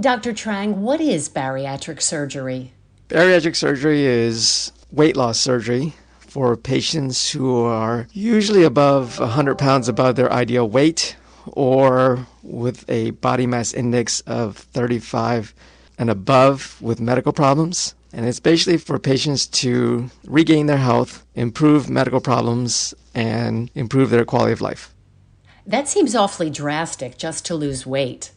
Dr. Trang, what is bariatric surgery? Bariatric surgery is weight loss surgery for patients who are usually above 100 pounds above their ideal weight or with a body mass index of 35 and above with medical problems. And it's basically for patients to regain their health, improve medical problems, and improve their quality of life. That seems awfully drastic just to lose weight.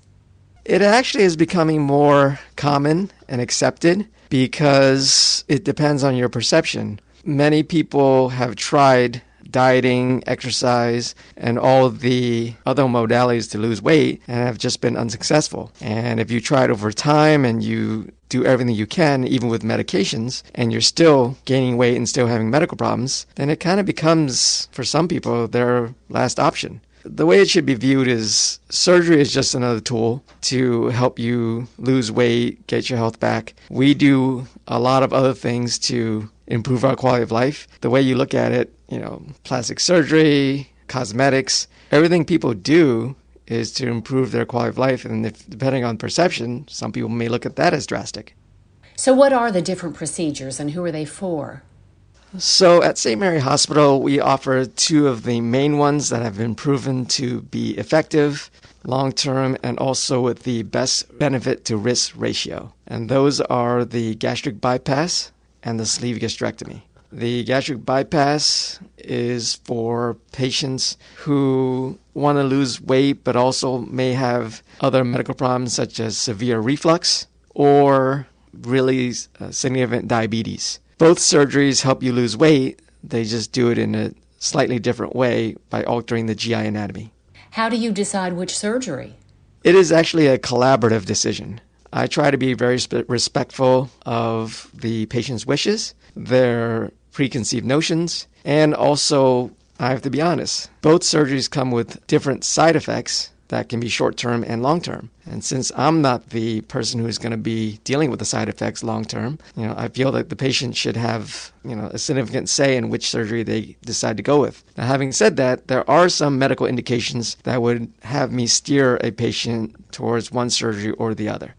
It actually is becoming more common and accepted because it depends on your perception. Many people have tried dieting, exercise, and all the other modalities to lose weight and have just been unsuccessful. And if you try it over time and you do everything you can, even with medications, and you're still gaining weight and still having medical problems, then it kind of becomes, for some people, their last option. The way it should be viewed is surgery is just another tool to help you lose weight, get your health back. We do a lot of other things to improve our quality of life. The way you look at it, you know, plastic surgery, cosmetics, everything people do is to improve their quality of life. And if, depending on perception, some people may look at that as drastic. So, what are the different procedures and who are they for? So at St. Mary Hospital, we offer two of the main ones that have been proven to be effective long term and also with the best benefit to risk ratio. And those are the gastric bypass and the sleeve gastrectomy. The gastric bypass is for patients who want to lose weight but also may have other medical problems such as severe reflux or really uh, significant diabetes. Both surgeries help you lose weight, they just do it in a slightly different way by altering the GI anatomy. How do you decide which surgery? It is actually a collaborative decision. I try to be very respectful of the patient's wishes, their preconceived notions, and also, I have to be honest, both surgeries come with different side effects that can be short term and long term. And since I'm not the person who's going to be dealing with the side effects long term, you know, I feel that the patient should have, you know, a significant say in which surgery they decide to go with. Now, having said that, there are some medical indications that would have me steer a patient towards one surgery or the other.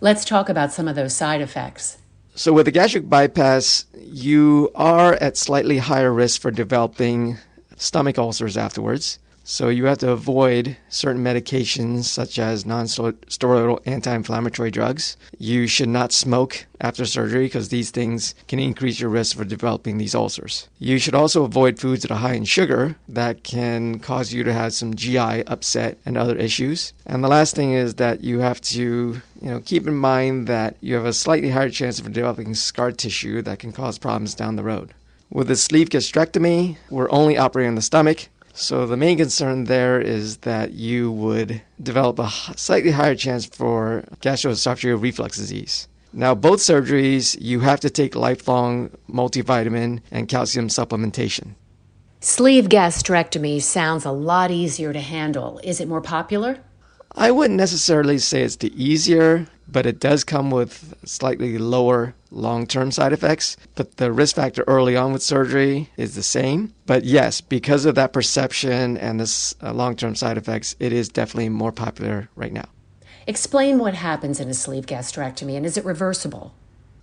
Let's talk about some of those side effects. So, with the gastric bypass, you are at slightly higher risk for developing stomach ulcers afterwards. So you have to avoid certain medications such as non-steroidal anti-inflammatory drugs. You should not smoke after surgery because these things can increase your risk for developing these ulcers. You should also avoid foods that are high in sugar that can cause you to have some GI upset and other issues. And the last thing is that you have to, you know, keep in mind that you have a slightly higher chance of developing scar tissue that can cause problems down the road. With the sleeve gastrectomy, we're only operating on the stomach. So the main concern there is that you would develop a slightly higher chance for gastroesophageal reflux disease. Now, both surgeries, you have to take lifelong multivitamin and calcium supplementation. Sleeve gastrectomy sounds a lot easier to handle. Is it more popular? I wouldn't necessarily say it's the easier, but it does come with slightly lower long term side effects. But the risk factor early on with surgery is the same. But yes, because of that perception and this uh, long term side effects, it is definitely more popular right now. Explain what happens in a sleeve gastrectomy and is it reversible?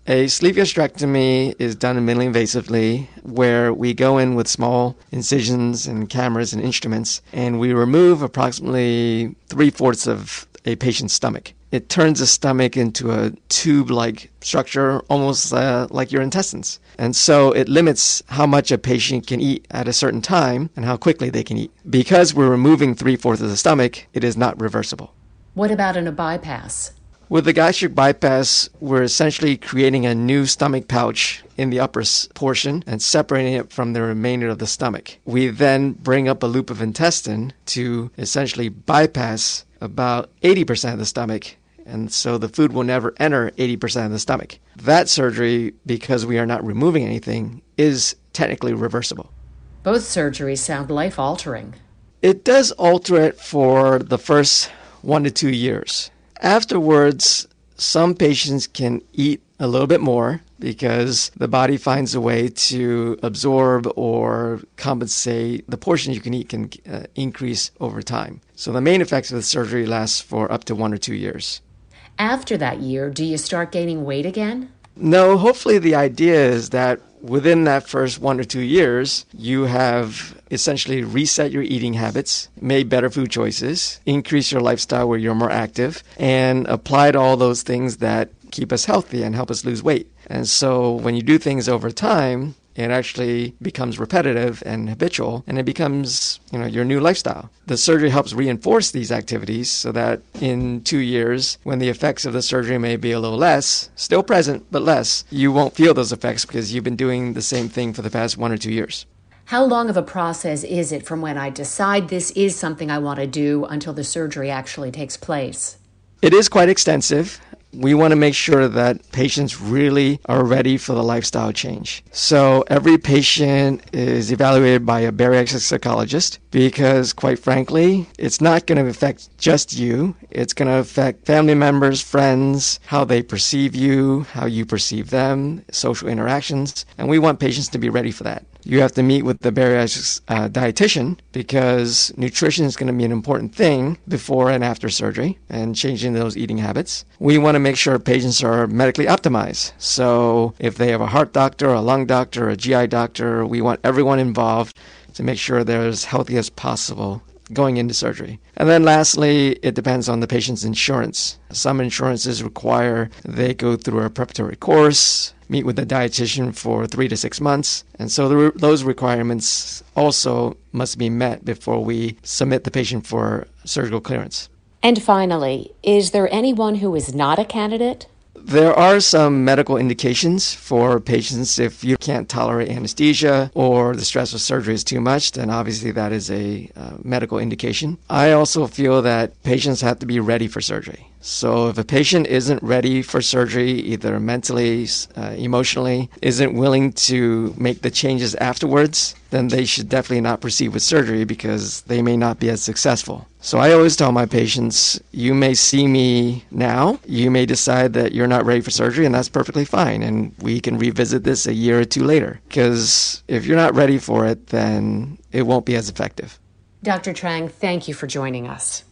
A sleeve gastrectomy is done minimally invasively, where we go in with small incisions and cameras and instruments, and we remove approximately three fourths of a patient's stomach. It turns the stomach into a tube like structure, almost uh, like your intestines. And so it limits how much a patient can eat at a certain time and how quickly they can eat. Because we're removing three fourths of the stomach, it is not reversible. What about in a bypass? With the gastric bypass, we're essentially creating a new stomach pouch in the upper portion and separating it from the remainder of the stomach. We then bring up a loop of intestine to essentially bypass about 80% of the stomach. And so the food will never enter 80% of the stomach. That surgery, because we are not removing anything, is technically reversible. Both surgeries sound life altering. It does alter it for the first one to two years. Afterwards, some patients can eat a little bit more because the body finds a way to absorb or compensate. The portion you can eat can uh, increase over time. So the main effects of the surgery last for up to one or two years. After that year, do you start gaining weight again? No, hopefully the idea is that within that first one or two years, you have essentially reset your eating habits, made better food choices, increase your lifestyle where you're more active, and applied all those things that keep us healthy and help us lose weight. And so when you do things over time, it actually becomes repetitive and habitual and it becomes you know your new lifestyle. The surgery helps reinforce these activities so that in two years when the effects of the surgery may be a little less still present but less you won't feel those effects because you've been doing the same thing for the past one or two years. How long of a process is it from when I decide this is something I want to do until the surgery actually takes place? It is quite extensive we want to make sure that patients really are ready for the lifestyle change. So every patient is evaluated by a bariatric psychologist because, quite frankly, it's not going to affect just you. It's going to affect family members, friends, how they perceive you, how you perceive them, social interactions, and we want patients to be ready for that. You have to meet with the bariatric uh, dietitian because nutrition is going to be an important thing before and after surgery and changing those eating habits. We want to make sure patients are medically optimized. So if they have a heart doctor, a lung doctor, a GI doctor, we want everyone involved to make sure they're as healthy as possible going into surgery. And then lastly, it depends on the patient's insurance. Some insurances require they go through a preparatory course, meet with a dietitian for three to six months. And so the, those requirements also must be met before we submit the patient for surgical clearance. And finally, is there anyone who is not a candidate? There are some medical indications for patients if you can't tolerate anesthesia or the stress of surgery is too much, then obviously that is a uh, medical indication. I also feel that patients have to be ready for surgery. So if a patient isn't ready for surgery, either mentally, uh, emotionally, isn't willing to make the changes afterwards, then they should definitely not proceed with surgery because they may not be as successful. So I always tell my patients, you may see me now, you may decide that you're not ready for surgery, and that's perfectly fine. And we can revisit this a year or two later. Because if you're not ready for it, then it won't be as effective. Dr. Trang, thank you for joining us.